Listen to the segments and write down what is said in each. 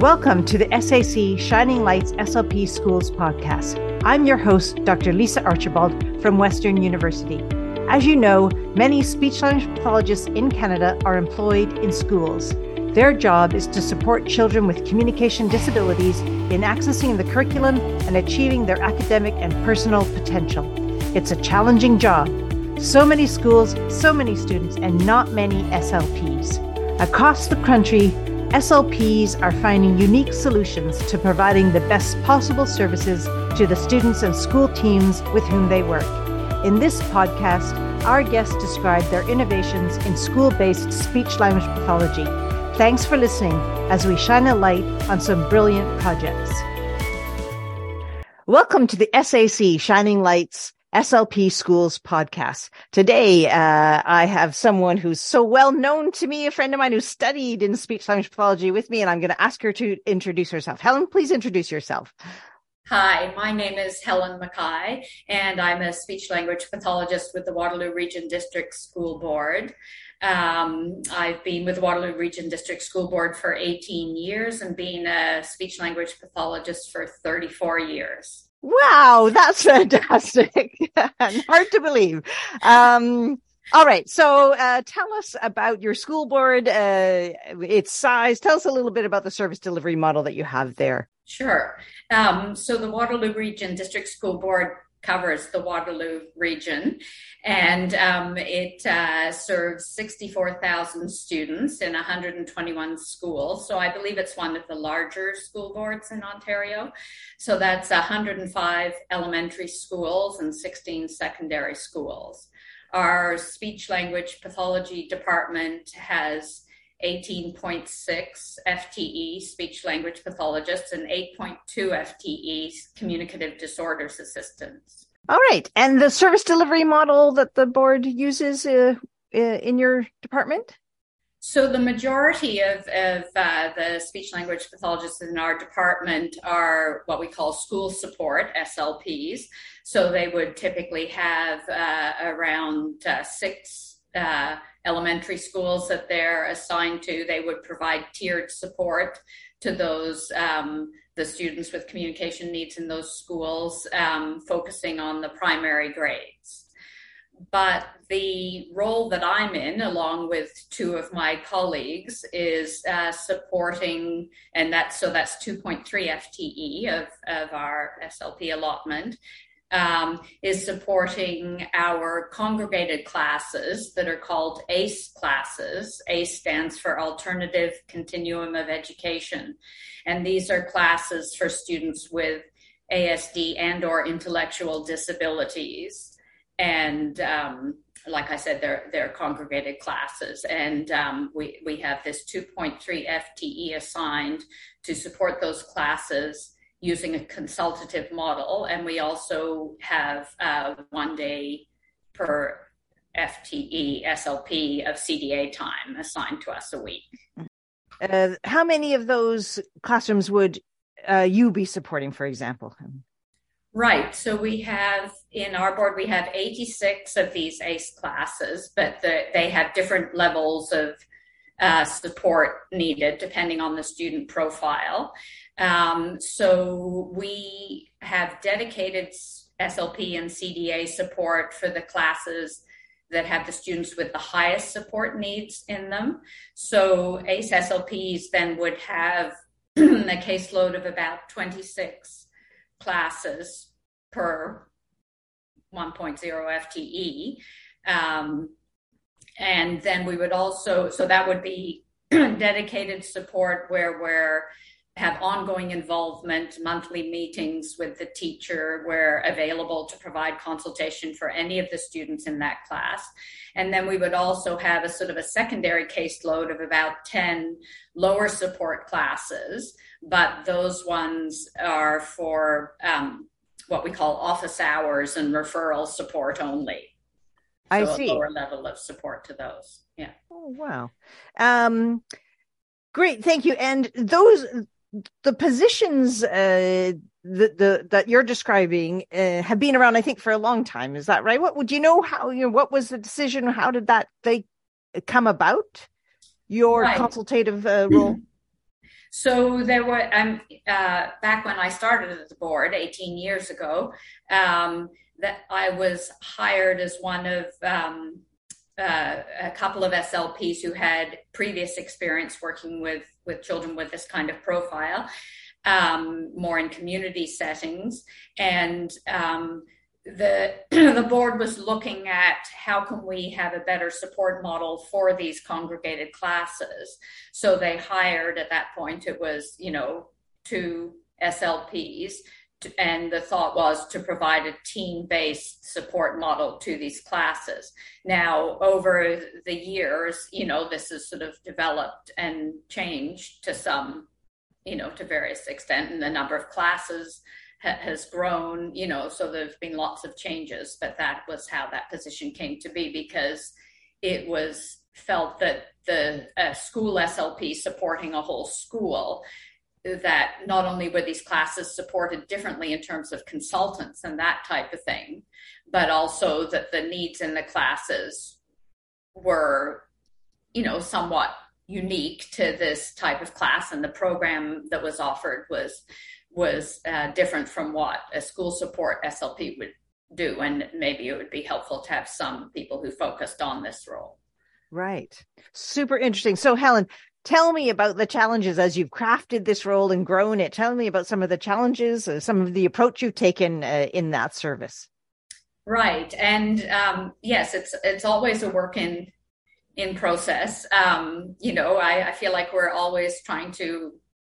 Welcome to the SAC Shining Lights SLP Schools podcast. I'm your host, Dr. Lisa Archibald from Western University. As you know, many speech language pathologists in Canada are employed in schools. Their job is to support children with communication disabilities in accessing the curriculum and achieving their academic and personal potential. It's a challenging job. So many schools, so many students, and not many SLPs. Across the country, SLPs are finding unique solutions to providing the best possible services to the students and school teams with whom they work. In this podcast, our guests describe their innovations in school based speech language pathology. Thanks for listening as we shine a light on some brilliant projects. Welcome to the SAC Shining Lights SLP Schools podcast. Today, uh, I have someone who's so well known to me, a friend of mine who studied in speech language pathology with me, and I'm going to ask her to introduce herself. Helen, please introduce yourself. Hi, my name is Helen McKay, and I'm a speech language pathologist with the Waterloo Region District School Board. Um, I've been with the Waterloo Region District School Board for 18 years and been a speech language pathologist for 34 years. Wow, that's fantastic. Hard to believe. Um, all right. So, uh, tell us about your school board, uh, its size. Tell us a little bit about the service delivery model that you have there. Sure. Um, so, the Waterloo Region District School Board covers the Waterloo region, and um, it uh, serves 64,000 students in 121 schools. So I believe it's one of the larger school boards in Ontario. So that's 105 elementary schools and 16 secondary schools. Our speech language pathology department has 18.6 FTE speech language pathologists and 8.2 FTE communicative disorders assistants. All right. And the service delivery model that the board uses uh, uh, in your department? So the majority of, of uh, the speech language pathologists in our department are what we call school support SLPs. So they would typically have uh, around uh, six uh, elementary schools that they're assigned to, they would provide tiered support to those um, the students with communication needs in those schools, um, focusing on the primary grades. But the role that I'm in, along with two of my colleagues, is uh, supporting, and that's so that's 2.3 FTE of, of our SLP allotment, um, is supporting our congregated classes that are called ACE classes. ACE stands for Alternative Continuum of Education. And these are classes for students with ASD and or intellectual disabilities. And um, like I said, they're, they're congregated classes. And um, we, we have this 2.3 FTE assigned to support those classes using a consultative model. And we also have uh, one day per FTE SLP of CDA time assigned to us a week. Uh, how many of those classrooms would uh, you be supporting, for example? Right. So we have in our board, we have 86 of these ACE classes, but the, they have different levels of uh, support needed depending on the student profile. Um, so we have dedicated SLP and CDA support for the classes that have the students with the highest support needs in them. So ACE SLPs then would have a caseload of about 26 classes per 1.0 FTE. Um, and then we would also, so that would be dedicated support where we're have ongoing involvement, monthly meetings with the teacher. We're available to provide consultation for any of the students in that class. And then we would also have a sort of a secondary caseload of about 10 lower support classes, but those ones are for um, what we call office hours and referral support only. So I see. A lower level of support to those. Yeah. Oh, wow. Um, great. Thank you. And those, the positions uh, the, the that you're describing uh, have been around, I think, for a long time. Is that right? What would you know? How you know? What was the decision? How did that they come about? Your right. consultative uh, role. So there were, um, uh, back when I started at the board 18 years ago, um, that I was hired as one of um, uh, a couple of SLPs who had previous experience working with with children with this kind of profile, um, more in community settings, and um, the the board was looking at how can we have a better support model for these congregated classes. So they hired at that point it was you know two SLPs and the thought was to provide a team based support model to these classes. Now, over the years, you know, this has sort of developed and changed to some, you know, to various extent, and the number of classes ha- has grown, you know, so there's been lots of changes, but that was how that position came to be because it was felt that the uh, school SLP supporting a whole school that not only were these classes supported differently in terms of consultants and that type of thing, but also that the needs in the classes were, you know, somewhat unique to this type of class, and the program that was offered was was uh, different from what a school support SLP would do, and maybe it would be helpful to have some people who focused on this role. Right. Super interesting. So, Helen, tell me about the challenges as you've crafted this role and grown it. Tell me about some of the challenges, uh, some of the approach you've taken uh, in that service. Right, and um, yes, it's it's always a work in in process. Um, you know, I, I feel like we're always trying to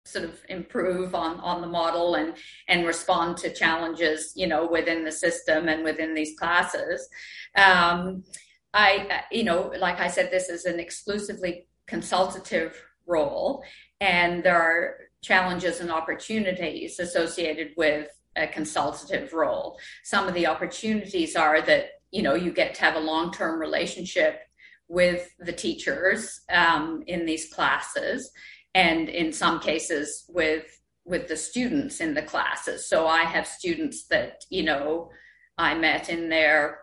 sort of improve on on the model and and respond to challenges you know within the system and within these classes um, i you know like i said this is an exclusively consultative role, and there are challenges and opportunities associated with a consultative role. Some of the opportunities are that you know you get to have a long-term relationship with the teachers um, in these classes, and in some cases with with the students in the classes. So I have students that you know I met in their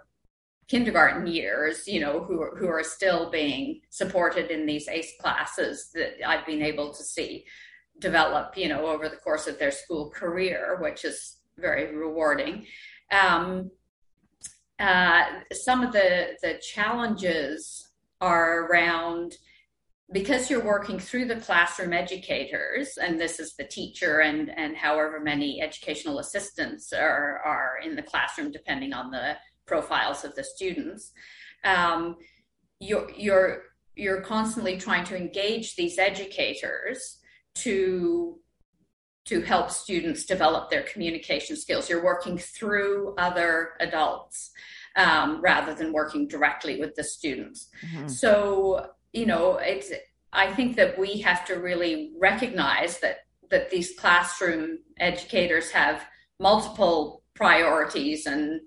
kindergarten years, you know, who are, who are still being supported in these ACE classes that I've been able to see develop, you know, over the course of their school career, which is very rewarding. Um, uh, some of the the challenges are around because you're working through the classroom educators, and this is the teacher and and however many educational assistants are are in the classroom, depending on the profiles of the students. Um, you're, you're, you're constantly trying to engage these educators to to help students develop their communication skills. You're working through other adults um, rather than working directly with the students. Mm-hmm. So, you know, it's, I think that we have to really recognize that, that these classroom educators have multiple priorities and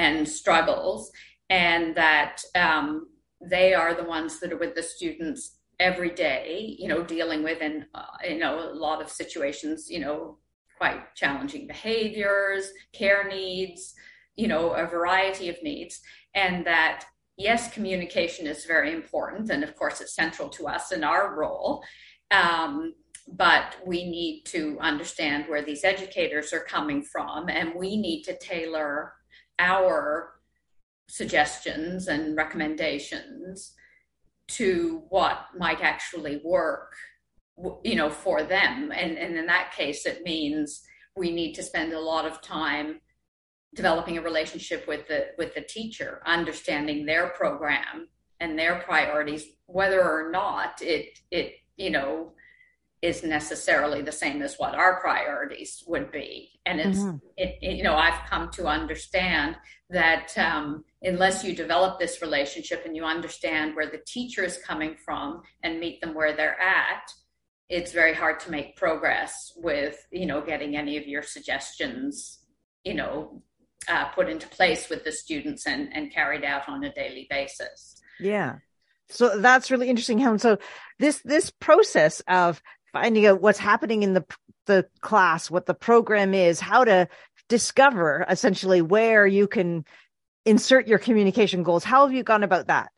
and struggles, and that um, they are the ones that are with the students every day, you know, dealing with in uh, you know a lot of situations, you know, quite challenging behaviors, care needs, you know, a variety of needs, and that yes, communication is very important, and of course, it's central to us in our role. Um, but we need to understand where these educators are coming from, and we need to tailor our suggestions and recommendations to what might actually work you know for them. And, and in that case it means we need to spend a lot of time developing a relationship with the with the teacher understanding their program and their priorities whether or not it it you know is necessarily the same as what our priorities would be. And it's, mm-hmm. it, it, you know, I've come to understand that um, unless you develop this relationship and you understand where the teacher is coming from and meet them where they're at, it's very hard to make progress with, you know, getting any of your suggestions, you know, uh, put into place with the students and, and carried out on a daily basis. Yeah. So that's really interesting, Helen. So this this process of finding out what's happening in the the class, what the program is, how to discover essentially where you can insert your communication goals. How have you gone about that?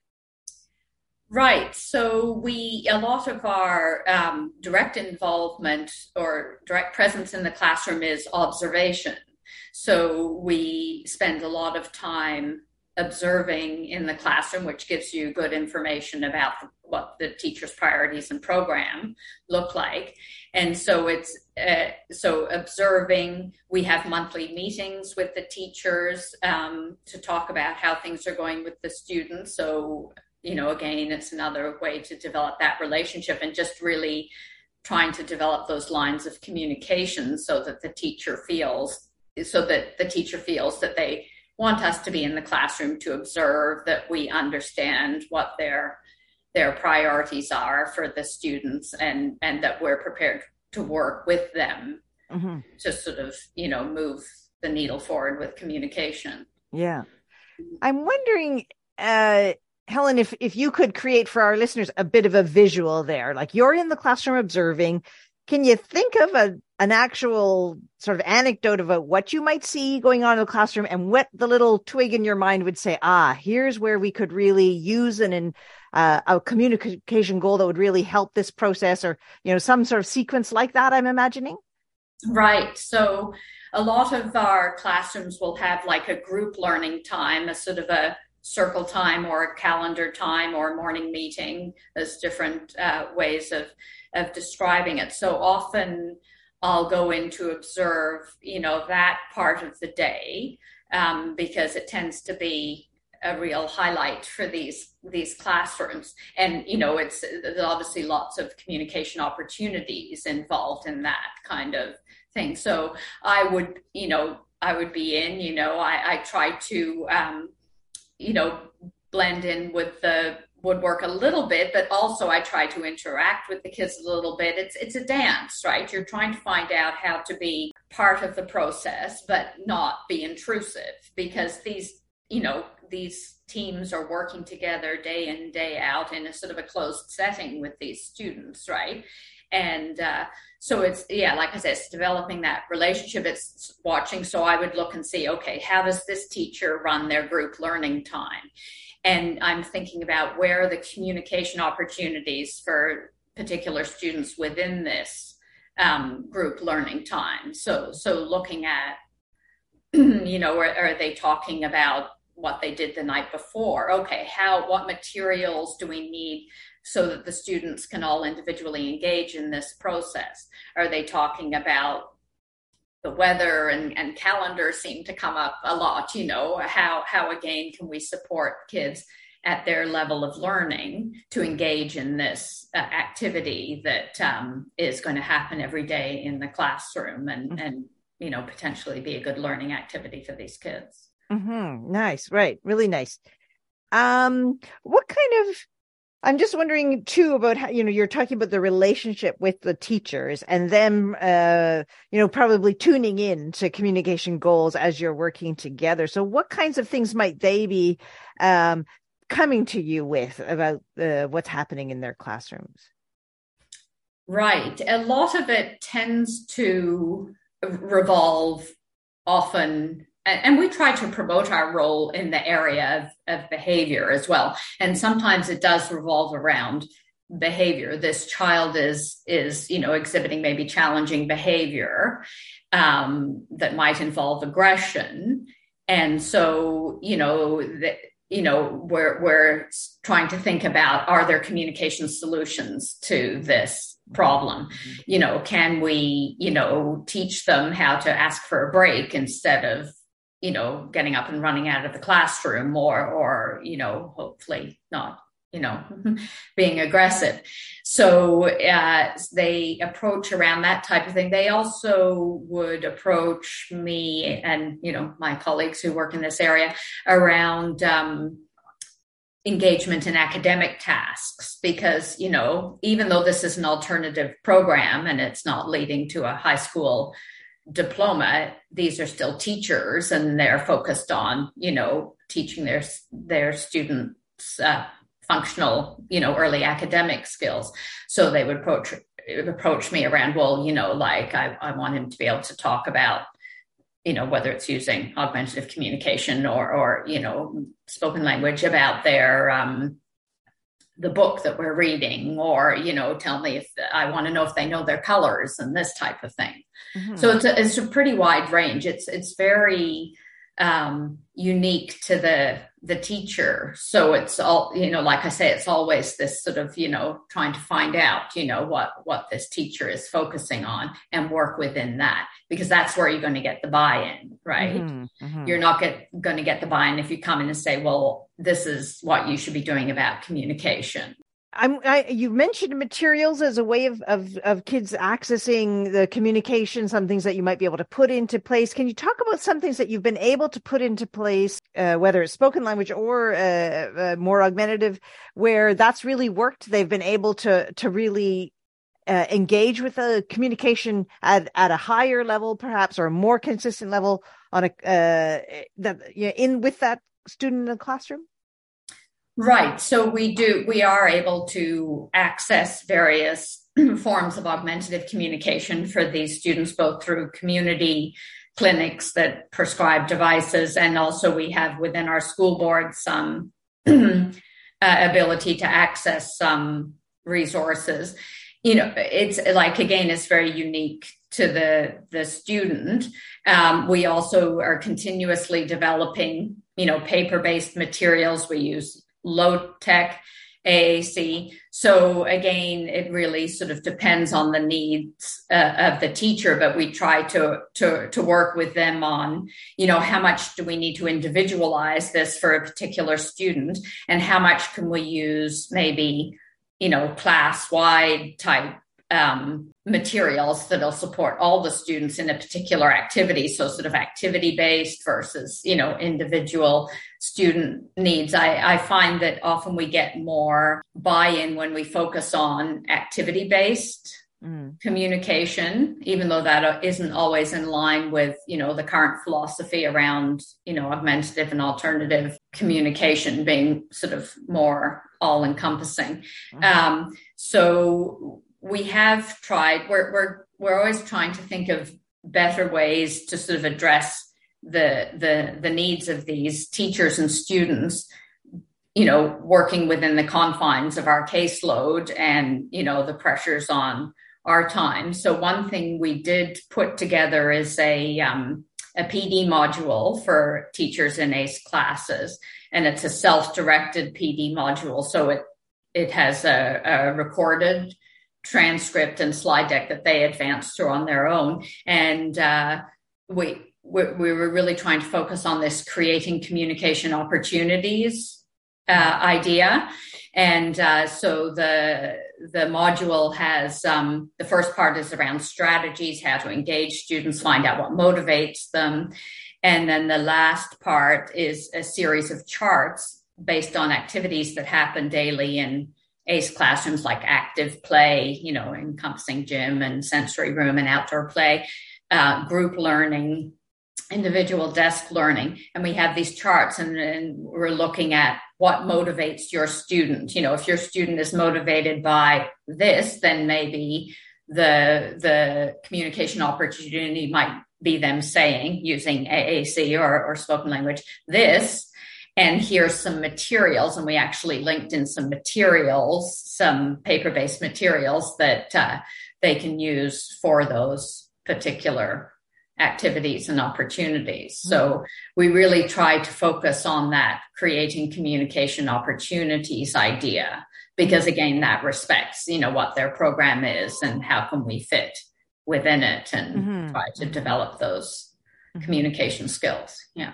Right. So we a lot of our um, direct involvement or direct presence in the classroom is observation. So we spend a lot of time observing in the classroom, which gives you good information about what the teacher's priorities and program look like. And so it's uh, so observing. We have monthly meetings with the teachers um, to talk about how things are going with the students. So you know, again, it's another way to develop that relationship and just really trying to develop those lines of communication so that the teacher feels so that the teacher feels that they want us to be in the classroom to observe that we understand what their their priorities are for the students and and that we're prepared to work with them mm-hmm. to sort of you know move the needle forward with communication. Yeah. I'm wondering uh helen if if you could create for our listeners a bit of a visual there. Like you're in the classroom observing. Can you think of a an actual sort of anecdote about what you might see going on in the classroom and what the little twig in your mind would say, ah, here's where we could really use an, uh, a communication goal that would really help this process or, you know, some sort of sequence like that, I'm imagining? Right. So a lot of our classrooms will have like a group learning time, a sort of a circle time or a calendar time or a morning meeting. There's different uh, ways of, of describing it. So often, I'll go in to observe, you know, that part of the day um, because it tends to be a real highlight for these these classrooms. And you know, it's there's obviously lots of communication opportunities involved in that kind of thing. So I would, you know, I would be in. You know, I, I try to, um, you know, blend in with the woodwork a little bit, but also I try to interact with the kids a little bit. It's it's a dance, right? You're trying to find out how to be part of the process, but not be intrusive because these, you know, these teams are working together day in day out in a sort of a closed setting with these students, right? And uh, so it's yeah, like I said, it's developing that relationship. It's watching. So I would look and see, okay, how does this teacher run their group learning time? And I'm thinking about where are the communication opportunities for particular students within this um, group learning time. So, so looking at, you know, are, are they talking about what they did the night before? Okay, how, what materials do we need so that the students can all individually engage in this process? Are they talking about the weather and, and calendar seem to come up a lot you know how how again can we support kids at their level of learning to engage in this uh, activity that um, is going to happen every day in the classroom and mm-hmm. and you know potentially be a good learning activity for these kids mm-hmm. nice right really nice um what kind of I'm just wondering too about how, you know, you're talking about the relationship with the teachers and them, uh, you know, probably tuning in to communication goals as you're working together. So what kinds of things might they be, um, coming to you with about uh, what's happening in their classrooms? Right. A lot of it tends to revolve often and we try to promote our role in the area of, of behavior as well. And sometimes it does revolve around behavior. This child is is you know exhibiting maybe challenging behavior um, that might involve aggression. And so you know that you know we're we're trying to think about are there communication solutions to this problem? You know can we you know teach them how to ask for a break instead of you know, getting up and running out of the classroom or, or, you know, hopefully not, you know, being aggressive. So uh, they approach around that type of thing. They also would approach me and, you know, my colleagues who work in this area around, um, engagement in academic tasks because you know even though this is an alternative program and it's not leading to a high school diploma these are still teachers and they're focused on you know teaching their their students uh, functional you know early academic skills. So they would approach approach me around well you know like I, I want him to be able to talk about you know whether it's using augmentative communication or or you know spoken language about their um the book that we're reading or you know tell me if i want to know if they know their colors and this type of thing mm-hmm. so it's a, it's a pretty wide range it's it's very um, unique to the the teacher so it's all you know like i say it's always this sort of you know trying to find out you know what what this teacher is focusing on and work within that because that's where you're going to get the buy-in right mm-hmm, mm-hmm. you're not going to get the buy-in if you come in and say well this is what you should be doing about communication I'm, I, you mentioned materials as a way of, of, of kids accessing the communication, some things that you might be able to put into place. Can you talk about some things that you've been able to put into place, uh, whether it's spoken language or uh, uh, more augmentative, where that's really worked? They've been able to to really uh, engage with the communication at, at a higher level, perhaps, or a more consistent level on a uh, that you know, in with that student in the classroom. Right. So we do, we are able to access various forms of augmentative communication for these students, both through community clinics that prescribe devices, and also we have within our school board some uh, ability to access some resources. You know, it's like again, it's very unique to the the student. Um, we also are continuously developing, you know, paper based materials. We use low tech AAC. So again, it really sort of depends on the needs uh, of the teacher, but we try to, to, to work with them on, you know, how much do we need to individualize this for a particular student and how much can we use maybe, you know, class wide type um, materials that'll support all the students in a particular activity. So sort of activity based versus, you know, individual student needs. I, I find that often we get more buy-in when we focus on activity based Mm. communication even though that isn't always in line with you know the current philosophy around you know augmentative and alternative communication being sort of more all encompassing mm-hmm. um, so we have tried we're we're we're always trying to think of better ways to sort of address the the the needs of these teachers and students you know working within the confines of our caseload and you know the pressures on our time. So one thing we did put together is a um, a pd module for teachers in ace classes and it's a self-directed pd module. So it it has a, a recorded transcript and slide deck that they advanced through on their own. And uh, we, we, we were really trying to focus on this creating communication opportunities uh, idea. And uh, so the the module has um, the first part is around strategies, how to engage students, find out what motivates them, and then the last part is a series of charts based on activities that happen daily in ACE classrooms like active play, you know, encompassing gym and sensory room and outdoor play, uh, group learning, individual desk learning. And we have these charts and, and we're looking at what motivates your student. You know, if your student is motivated by this, then maybe the the communication opportunity might be them saying using AAC or, or spoken language this and here's some materials and we actually linked in some materials some paper-based materials that uh, they can use for those particular activities and opportunities mm-hmm. so we really try to focus on that creating communication opportunities idea because again that respects you know what their program is and how can we fit within it and mm-hmm. try to develop those mm-hmm. communication skills yeah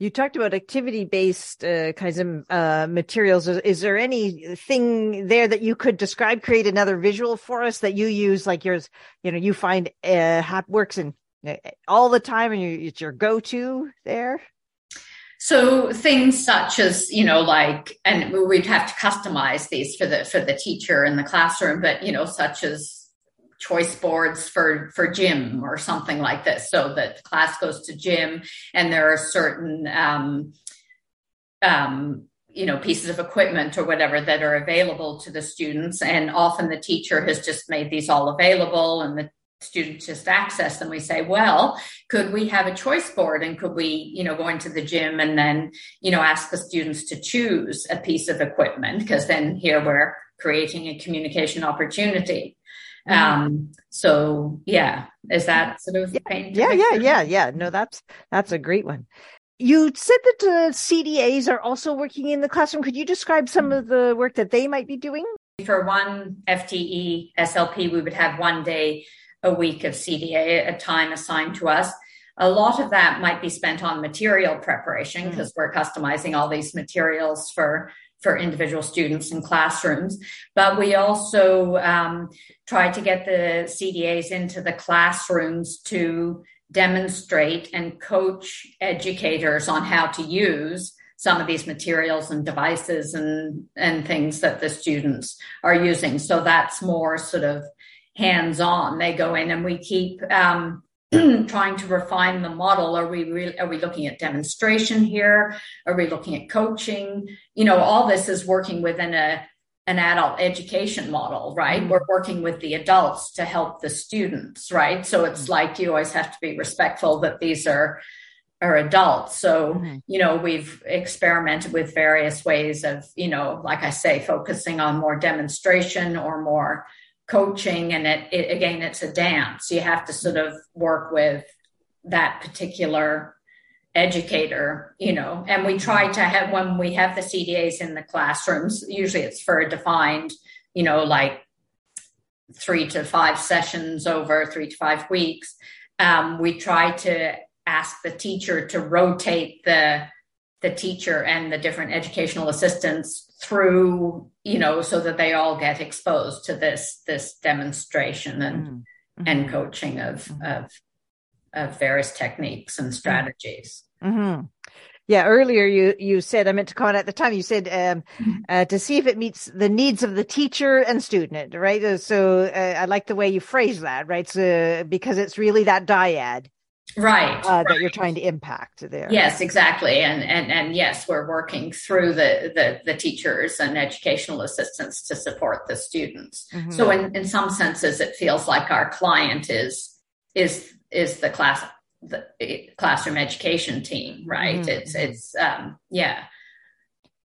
you talked about activity based uh, kinds of uh, materials. Is, is, there anything there that you could describe, create another visual for us that you use, like yours, you know, you find uh, works in uh, all the time and you, it's your go to there? So things such as, you know, like, and we'd have to customize these for the, for the teacher in the classroom, but, you know, such as choice boards for for gym or something like this so that class goes to gym and there are certain um, um, you know pieces of equipment or whatever that are available to the students and often the teacher has just made these all available and the students just access them. We say, well, could we have a choice board and could we, you know, go into the gym and then, you know, ask the students to choose a piece of equipment? Because then here we're creating a communication opportunity. Mm-hmm. Um, so yeah, is that sort of yeah, yeah, yeah, yeah, yeah. No, that's that's a great one. You said that the CDAs are also working in the classroom. Could you describe some of the work that they might be doing? For one FTE SLP, we would have one day a week of CDA, a time assigned to us. A lot of that might be spent on material preparation because mm. we're customizing all these materials for for individual students in classrooms. But we also um, try to get the CDAs into the classrooms to demonstrate and coach educators on how to use some of these materials and devices and and things that the students are using so that's more sort of hands on. They go in and we keep um, trying to refine the model. Are we really, are we looking at demonstration here? Are we looking at coaching? You know, all this is working within a an adult education model, right? Mm-hmm. We're working with the adults to help the students, right? So it's mm-hmm. like you always have to be respectful that these are are adults. So, mm-hmm. you know, we've experimented with various ways of, you know, like I say, focusing on more demonstration or more coaching and it, it, again it's a dance. You have to sort of work with that particular educator you know and we try to have when we have the cdas in the classrooms usually it's for a defined you know like three to five sessions over three to five weeks. Um, we try to ask the teacher to rotate the the teacher and the different educational assistants through you know so that they all get exposed to this this demonstration and mm-hmm. and coaching of mm-hmm. of of various techniques and strategies mm-hmm. yeah earlier you you said i meant to comment at the time you said um, mm-hmm. uh, to see if it meets the needs of the teacher and student right so uh, i like the way you phrase that right so because it's really that dyad right, uh, that you're trying to impact there. Yes exactly. And and and yes we're working through the the, the teachers and educational assistants to support the students. Mm-hmm. so in in some senses it feels like our client is is is the class the classroom education team right? Mm-hmm. it's it's um yeah.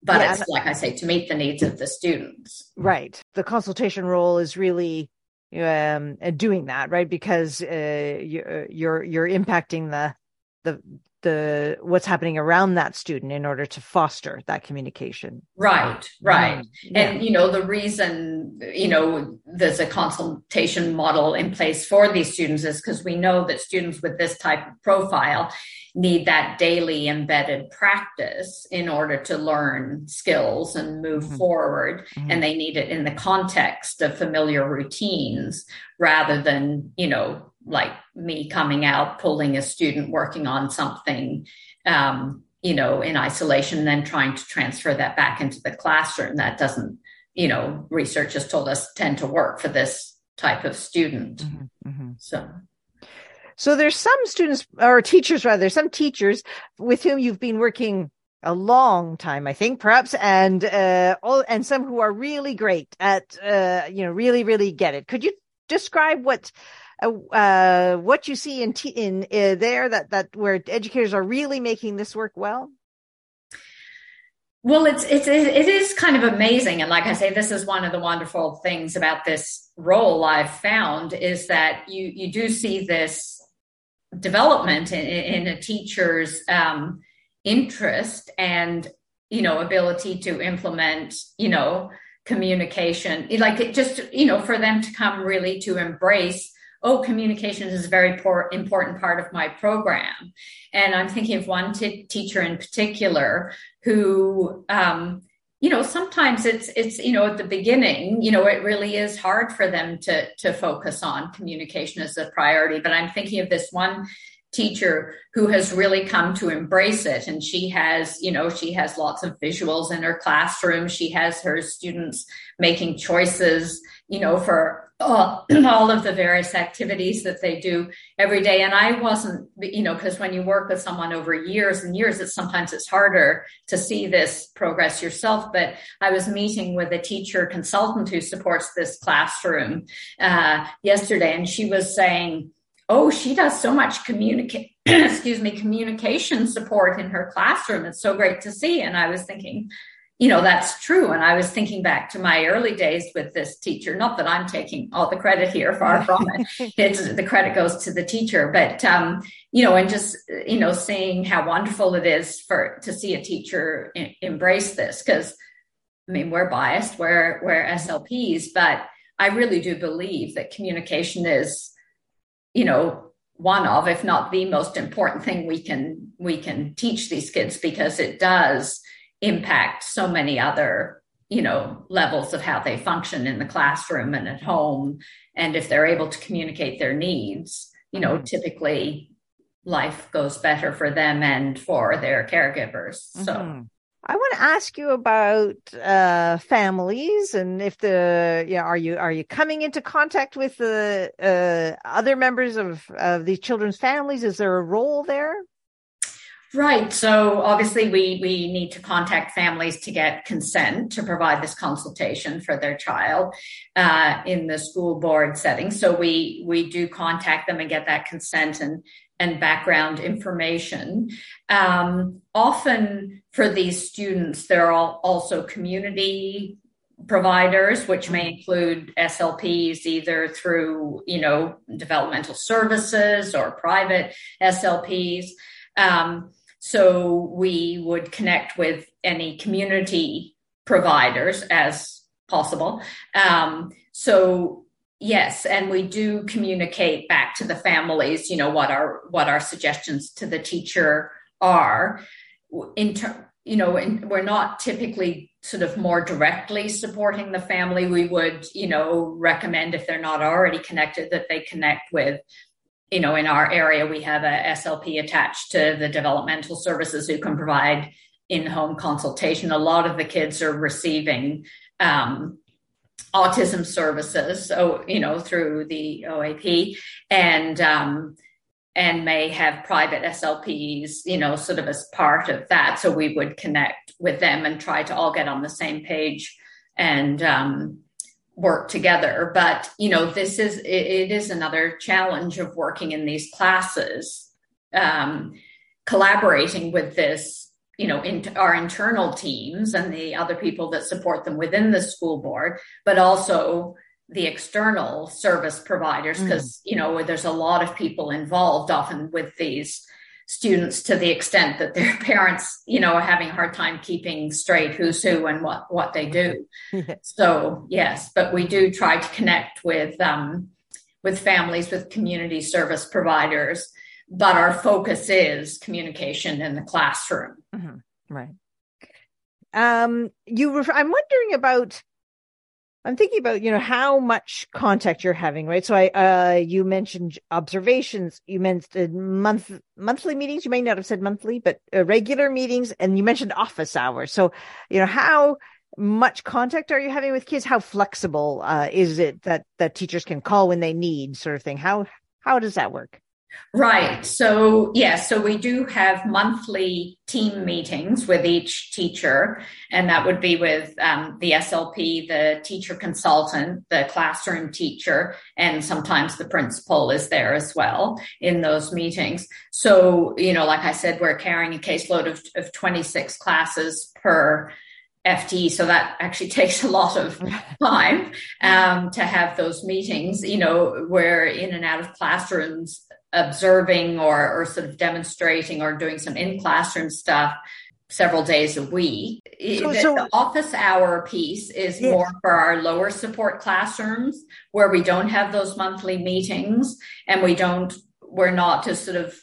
But yeah, it's like i say to meet the needs of the students. Right. The consultation role is really um, doing that, right? Because uh, you're you're you're impacting the the the what's happening around that student in order to foster that communication right right um, yeah. and you know the reason you know there's a consultation model in place for these students is because we know that students with this type of profile need that daily embedded practice in order to learn skills and move mm-hmm. forward mm-hmm. and they need it in the context of familiar routines rather than you know like me coming out, pulling a student working on something, um, you know, in isolation, and then trying to transfer that back into the classroom. That doesn't, you know, research has told us tend to work for this type of student. Mm-hmm, mm-hmm. So. So there's some students or teachers rather, some teachers with whom you've been working a long time, I think, perhaps, and uh, all and some who are really great at, uh, you know, really, really get it. Could you describe what uh, uh, what you see in t- in uh, there that that where educators are really making this work well? Well, it's it's it is kind of amazing, and like I say, this is one of the wonderful things about this role I've found is that you you do see this development in, in a teacher's um, interest and you know ability to implement you know communication like it just you know for them to come really to embrace oh, communication is a very poor, important part of my program. And I'm thinking of one t- teacher in particular who, um, you know, sometimes it's it's you know at the beginning, you know, it really is hard for them to to focus on communication as a priority. But I'm thinking of this one teacher who has really come to embrace it and she has you know she has lots of visuals in her classroom she has her students making choices you know for all, all of the various activities that they do every day and i wasn't you know because when you work with someone over years and years it's sometimes it's harder to see this progress yourself but i was meeting with a teacher consultant who supports this classroom uh, yesterday and she was saying oh, she does so much communicate, excuse me, communication support in her classroom. It's so great to see. And I was thinking, you know, that's true. And I was thinking back to my early days with this teacher. Not that I'm taking all the credit here, far from it. It's, the credit goes to the teacher, but um, you know, and just you know, seeing how wonderful it is for to see a teacher in, embrace this because. I mean, we're biased, we're, we're SLPs, but I really do believe that communication is you know, one of, if not the most important thing we can we can teach these kids because it does impact so many other you know levels of how they function in the classroom and at home and if they're able to communicate their needs you know mm-hmm. typically life goes better for them and for their caregivers so mm-hmm. I want to ask you about uh, families and if the yeah are you are you coming into contact with the uh, other members of of these children's families? Is there a role there? Right. So obviously we we need to contact families to get consent to provide this consultation for their child uh, in the school board setting. So we we do contact them and get that consent and and background information. Um, often for these students, there are also community providers, which may include SLPs either through, you know, developmental services or private SLPs. Um, so we would connect with any community providers as possible. Um, so Yes, and we do communicate back to the families, you know, what our what our suggestions to the teacher are. In ter- you know, in, we're not typically sort of more directly supporting the family. We would, you know, recommend if they're not already connected that they connect with you know, in our area, we have a SLP attached to the developmental services who can provide in-home consultation. A lot of the kids are receiving um, autism services, so you know through the OAP, and um, and may have private SLPs, you know, sort of as part of that. So we would connect with them and try to all get on the same page and um, work together. But you know, this is it, it is another challenge of working in these classes, um, collaborating with this you know, in our internal teams and the other people that support them within the school board, but also the external service providers, because, mm. you know, there's a lot of people involved often with these students to the extent that their parents, you know, are having a hard time keeping straight who's who and what, what they do. so yes, but we do try to connect with, um, with families, with community service providers but our focus is communication in the classroom. Mm-hmm. Right. Um, you were, I'm wondering about, I'm thinking about, you know, how much contact you're having, right? So I, uh, you mentioned observations, you mentioned month, monthly meetings. You may not have said monthly, but uh, regular meetings, and you mentioned office hours. So, you know, how much contact are you having with kids? How flexible, uh, is it that, that teachers can call when they need sort of thing? How, how does that work? Right. So, yes, yeah, so we do have monthly team meetings with each teacher, and that would be with um, the SLP, the teacher consultant, the classroom teacher, and sometimes the principal is there as well in those meetings. So, you know, like I said, we're carrying a caseload of, of 26 classes per FTE. So that actually takes a lot of time um, to have those meetings. You know, we're in and out of classrooms observing or, or sort of demonstrating or doing some in classroom stuff several days a week. So, the, so, the office hour piece is yes. more for our lower support classrooms where we don't have those monthly meetings and we don't, we're not to sort of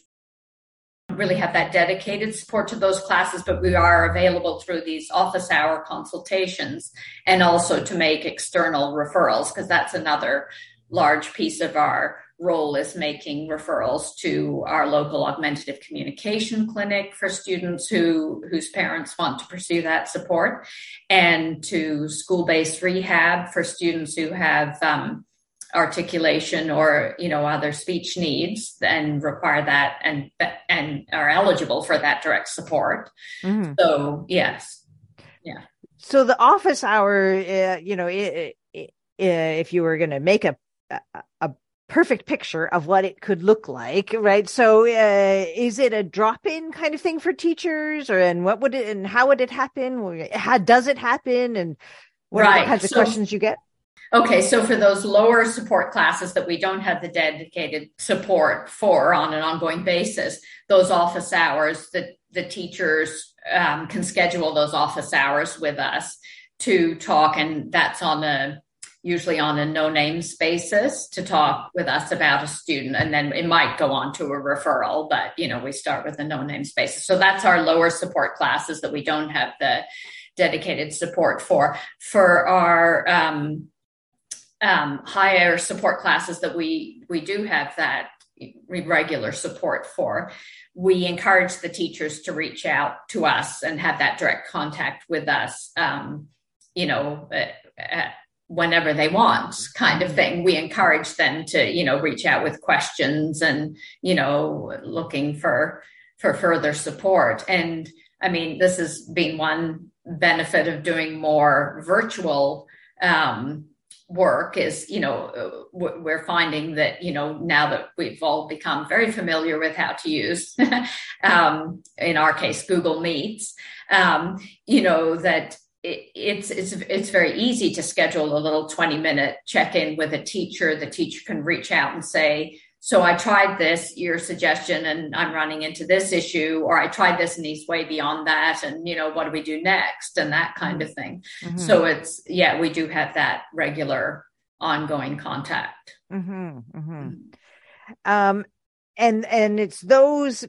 really have that dedicated support to those classes, but we are available through these office hour consultations and also to make external referrals because that's another large piece of our role is making referrals to our local augmentative communication clinic for students who whose parents want to pursue that support and to school-based rehab for students who have um, articulation or you know other speech needs and require that and and are eligible for that direct support. Mm-hmm. so yes. Yeah. So the office hour uh, you know it, it, if you were going to make a, a, a perfect picture of what it could look like right? So uh, is it a drop-in kind of thing for teachers or and what would it and how would it happen? How does it happen? And what, right. kinds of so, questions you get? Okay so for those lower support classes that we don't have the dedicated support for on an ongoing basis those office hours that the teachers um, can schedule those office hours with us to talk and that's on a usually on a no names basis to talk with us about a student and then it might go on to a referral but you know we start with a no names basis. So that's our lower support classes that we don't have the dedicated support for. For our um, um, higher support classes that we we do have that regular support for we encourage the teachers to reach out to us and have that direct contact with us um, you know uh, uh, whenever they want kind of thing. We encourage them to you know reach out with questions and you know looking for for further support. And i mean this has been one benefit of doing more virtual um, work is you know we're finding that you know now that we've all become very familiar with how to use um, in our case google meets um, you know that it's it's it's very easy to schedule a little 20 minute check in with a teacher the teacher can reach out and say so i tried this your suggestion and i'm running into this issue or i tried this and he's way beyond that and you know what do we do next and that kind of thing mm-hmm. so it's yeah we do have that regular ongoing contact mm-hmm, mm-hmm. mm-hmm. um and and it's those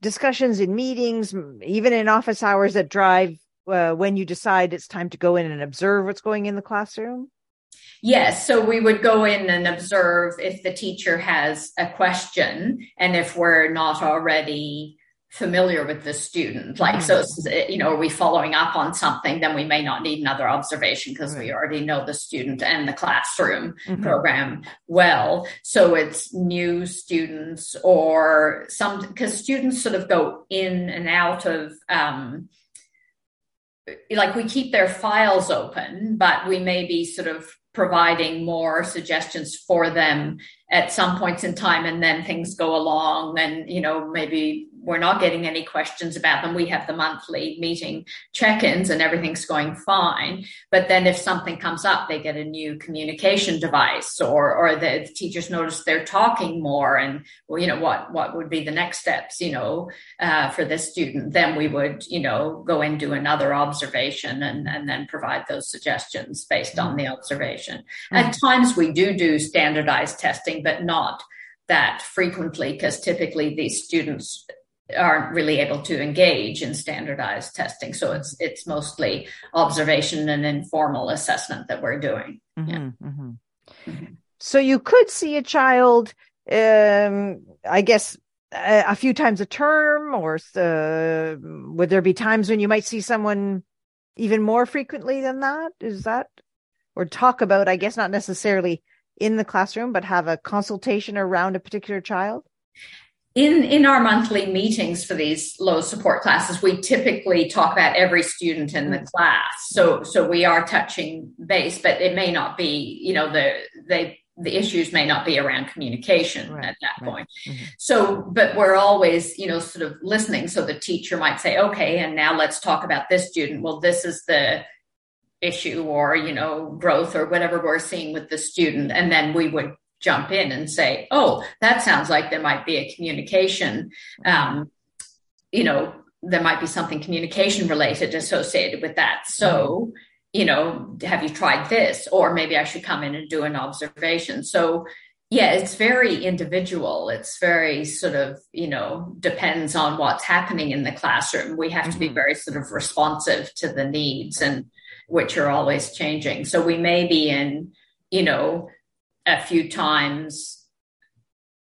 discussions in meetings even in office hours that drive uh, when you decide it's time to go in and observe what's going in the classroom? Yes, so we would go in and observe if the teacher has a question and if we're not already familiar with the student. Like, so, mm-hmm. you know, are we following up on something? Then we may not need another observation because right. we already know the student and the classroom mm-hmm. program well. So it's new students or some, because students sort of go in and out of, um, like we keep their files open, but we may be sort of providing more suggestions for them at some points in time and then things go along and you know maybe we're not getting any questions about them. We have the monthly meeting check-ins and everything's going fine. But then if something comes up they get a new communication device or or the, the teachers notice they're talking more and well you know what what would be the next steps you know uh, for this student? Then we would you know go and do another observation and and then provide those suggestions based on the observation. Mm-hmm. at times we do do standardized testing but not that frequently because typically these students aren't really able to engage in standardized testing so it's it's mostly observation and informal assessment that we're doing mm-hmm, yeah. mm-hmm. Mm-hmm. so you could see a child um i guess a, a few times a term or uh, would there be times when you might see someone even more frequently than that is that or talk about i guess not necessarily in the classroom, but have a consultation around a particular child? In, in our monthly meetings for these low support classes, we typically talk about every student in the mm. class. So, so we are touching base, but it may not be, you know, the, they, the issues may not be around communication right, at that right. point. Mm-hmm. So, but we're always, you know, sort of listening. So the teacher might say, okay, and now let's talk about this student. Well, this is the issue or you know growth or whatever we're seeing with the student and then we would jump in and say oh that sounds like there might be a communication um, you know there might be something communication related associated with that. So you know have you tried this? Or maybe i should come in and do an observation. So yeah it's very individual. It's very sort of you know depends on what's happening in the classroom. We have to be mm-hmm. very sort of responsive to the needs and which are always changing. So we may be in, you know, a few times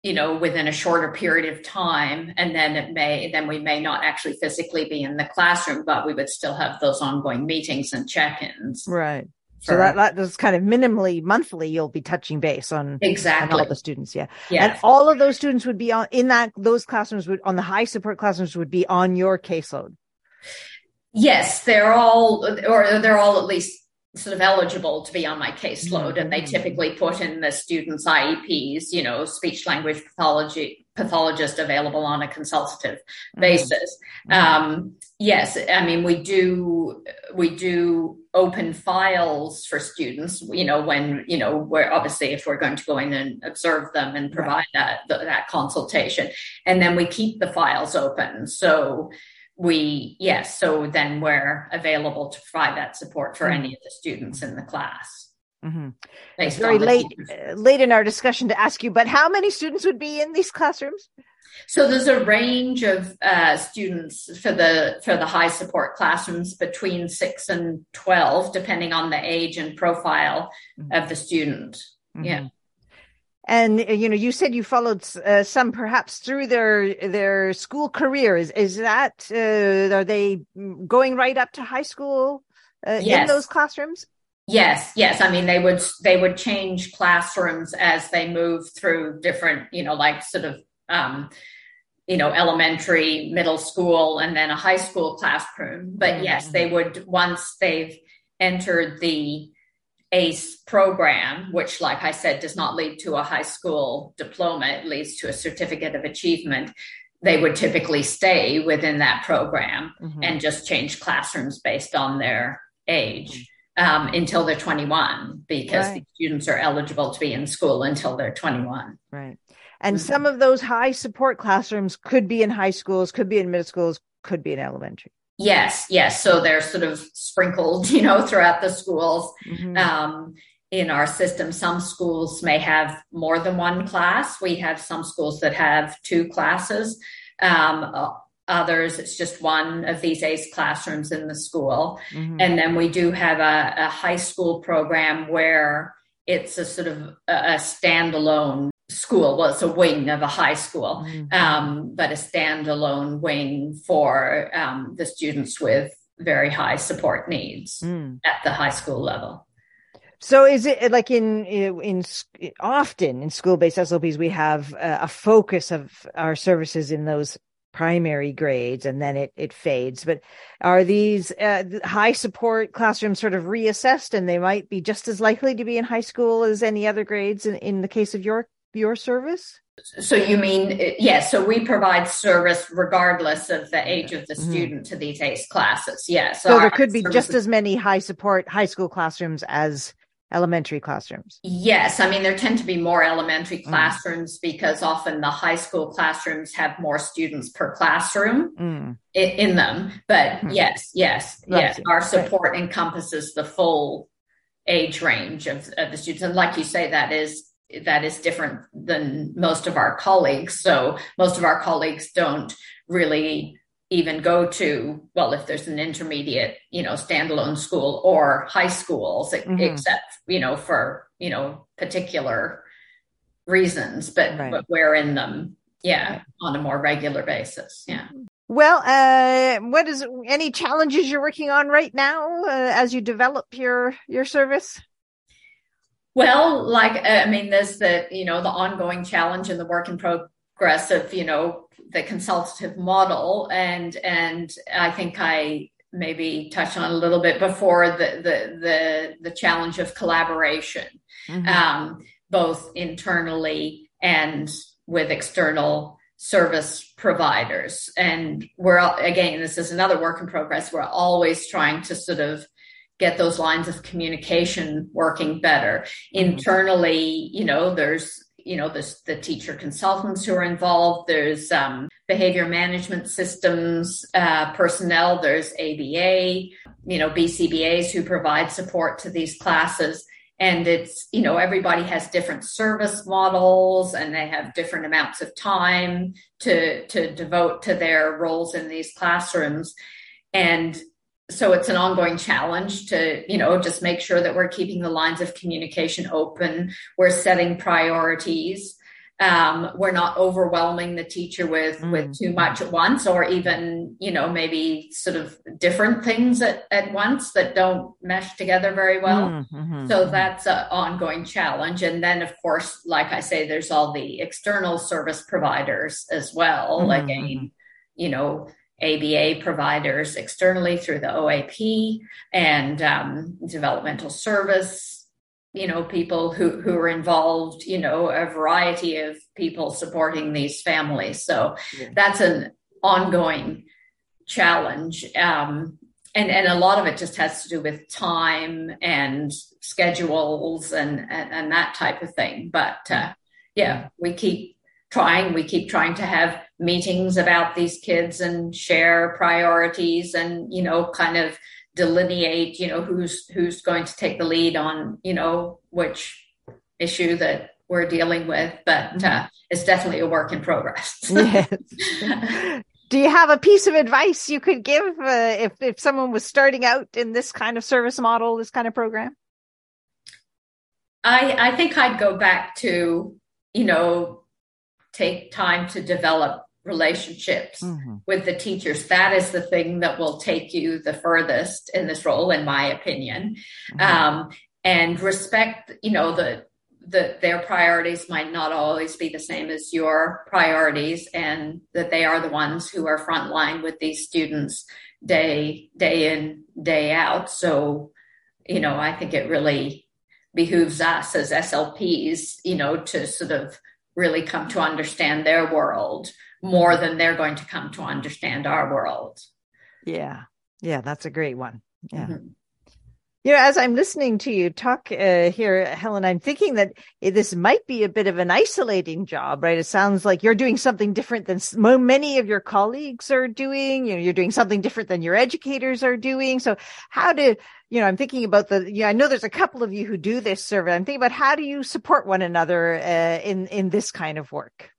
you know within a shorter period of time. And then it may then we may not actually physically be in the classroom but we would still have those ongoing meetings and check-ins right. So that, that is kind of minimally monthly you'll be touching base on exactly. on all the students yeah. Yes. and all of those students would be on in that those classrooms would on the high support classrooms would be on your caseload? Yes they're all or they're all at least sort of eligible to be on my caseload and they mm-hmm. typically put in the students IEPs, you know, speech language pathology pathologist available on a consultative mm-hmm. basis. Mm-hmm. Um, yes, I mean we do we do open files for students, you know, when, you know, we're obviously if we're going to go in and observe them and provide right. that that consultation. And then we keep the files open. So we yes so then we're available to provide that support for mm-hmm. any of the students in the class mm-hmm. it's very late uh, late in our discussion to ask you but how many students would be in these classrooms so there's a range of uh, students for the for the high support classrooms between six and twelve, depending on the age and profile mm-hmm. of the student. Mm-hmm. Yeah. And uh, you know, you said you followed uh, some perhaps through their their school careers. Is that uh, are they going right up to high school uh, yes. in those classrooms? Yes, yes. I mean, they would they would change classrooms as they move through different, you know, like sort of, um, you know, elementary, middle school, and then a high school classroom. But yes, they would once they've entered the ACE program, which, like I said, does not lead to a high school diploma, it leads to a certificate of achievement. They would typically stay within that program mm-hmm. and just change classrooms based on their age um, until they're 21, because right. the students are eligible to be in school until they're 21. Right. And mm-hmm. some of those high support classrooms could be in high schools, could be in middle schools, could be in elementary. Yes, yes. So they're sort of sprinkled, you know, throughout the schools. Mm-hmm. Um, in our system, some schools may have more than one class. We have some schools that have two classes. Um, others, it's just one of these ACE classrooms in the school. Mm-hmm. And then we do have a, a, high school program where it's a sort of a standalone school. Well, it's a wing of a high school, mm-hmm. um, but a standalone wing for um, the students with very high support needs mm. at the high school level. So is it like in in often in school-based SLPs we have a focus of our services in those primary grades and then it it fades but are these uh, high support classrooms sort of reassessed and they might be just as likely to be in high school as any other grades in, in the case of your your service? So you mean yes? So we provide service regardless of the age of the mm-hmm. student mm-hmm. to these ACE classes. Yes. So, so there could be just as many high support high school classrooms as elementary classrooms. Yes, I mean there tend to be more elementary mm. classrooms mm. because often the high school classrooms have more students per classroom mm. in, in, them. But mm. yes, yes, right. yes, our support right. encompasses the full age range of, of the students, and like you say, that is that is different than most of our colleagues. So most of our colleagues don't really even go to well if there's an intermediate you know standalone school or high schools mm-hmm. except you know for you know particular reasons but right. but we're in them yeah right. on a more regular basis yeah well uh what is any challenges you're working on right now uh, as you develop your your service well, like uh, I mean, there's the you know the ongoing challenge and the work in progress of you know the consultative model, and and I think I maybe touched on a little bit before the the the, the challenge of collaboration, mm-hmm. um, both internally and with external service providers. And we're again, this is another work in progress. We're always trying to sort of get those lines of communication working better. Mm-hmm. Internally, you know, there's you know there's the teacher consultants who are involved there's um, behavior management systems uh, personnel there's aba you know bcbas who provide support to these classes and it's you know everybody has different service models and they have different amounts of time to to devote to their roles in these classrooms and so it's an ongoing challenge to you know just make sure that we're keeping the lines of communication open we're setting priorities um, we're not overwhelming the teacher with mm. with too much at once or even you know maybe sort of different things at, at once that don't mesh together very well mm, mm-hmm. so mm-hmm. that's an ongoing challenge and then of course like i say there's all the external service providers as well mm-hmm. like mm-hmm. you know ABA providers externally through the OAP and um, developmental service, you know, people who, who are involved, you know, a variety of people supporting these families. So yeah. that's an ongoing challenge. Um, and, and a lot of it just has to do with time and schedules and, and, and that type of thing. But uh, yeah, we keep trying, we keep trying to have meetings about these kids and share priorities and, you know, kind of delineate, you know, who's, who's going to take the lead on, you know, which issue that we're dealing with, but uh, it's definitely a work in progress. yes. Do you have a piece of advice you could give uh, if if someone was starting out in this kind of service model, this kind of program? I I think I'd go back to you know take time to develop relationships mm-hmm. with the teachers. That is the thing that will take you the furthest in this role, in my opinion. Mm-hmm. Um, and respect, you know, the the their priorities might not always be the same as your priorities, and that they are the ones who are frontline with these students day day in day out. So, you know, I think it really behooves us as SLPs, you know, to sort of really come to understand their world more than they're going to come to understand our world. Yeah. Yeah, that's a great one. Yeah. Mm-hmm. You know, as I'm listening to you talk uh, here, Helen, I'm thinking that this might be a bit of an isolating job, right? It sounds like you're doing something different than many of your colleagues are doing. You know, you're doing something different than your educators are doing. So, how do you know? I'm thinking about the. Yeah, I know there's a couple of you who do this survey. I'm thinking about how do you support one another uh, in in this kind of work.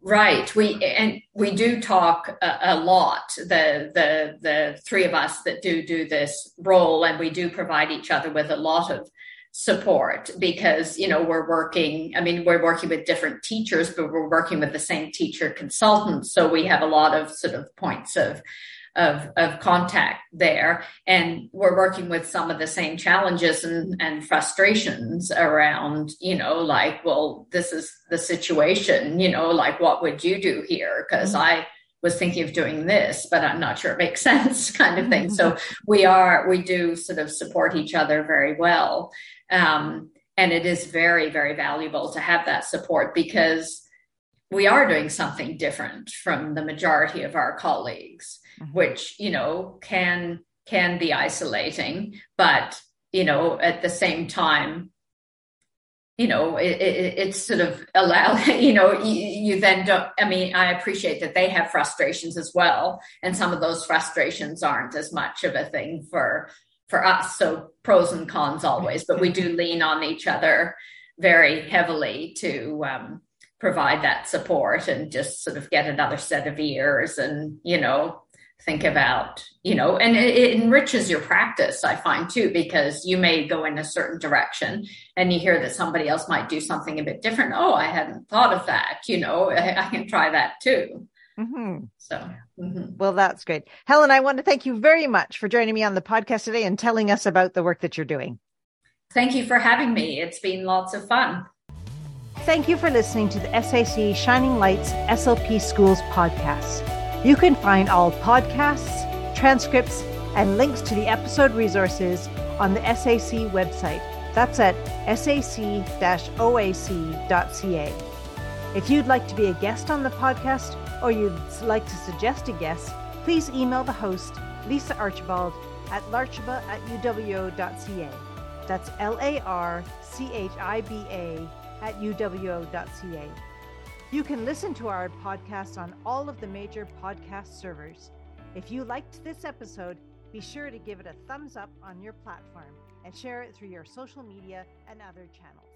Right. We and we do talk a, a, lot. The the the three of us that do do this role, and we do provide each other with a lot of support because you know we're working. I mean, we're working with different teachers, but we're working with the same teacher consultants, so we have a lot of sort of points of of, of contact there. And we're working with some of the same challenges and, and frustrations around, you know, like, well, this is the situation, you know, like, what would you do here? Because mm-hmm. I, was thinking of doing this, but I'm not sure it makes sense, kind of thing. So mm-hmm. we are, we do sort of support each other very well. Um, and it is very, very valuable to have that support because we are doing something different from the majority of our colleagues mm-hmm. which you know can can be isolating but you know at the same time you know it, it, it's sort of allow you know you, you, then don't i mean i appreciate that they have frustrations as well and some of those frustrations aren't as much of a thing for for us so pros and cons always but we do lean on each other very heavily to um, provide that support and just sort of get another set of ears and you know think about you know and it, it, enriches your practice i find too because you may go in a certain direction and you hear that somebody else might do something a bit different. Oh i hadn't thought of that you know i, I can try that too. Mm-hmm. so mm-hmm. well that's great. Helen i want to thank you very much for joining me on the podcast today and telling us about the work that you're doing. Thank you for having me. It's been lots of fun. Thank you for listening to the sac shining lights slp schools podcast you can find all podcasts, transcripts, and links to the episode resources on the SAC website. That's at sac-oac.ca. If you'd like to be a guest on the podcast or you'd like to suggest a guest, please email the host, Lisa Archibald, at larchiba at uwo.ca. That's L A R C H I B A at uwo.ca. You can listen to our podcast on all of the major podcast servers. If you liked this episode, be sure to give it a thumbs up on your platform and share it through your social media and other channels.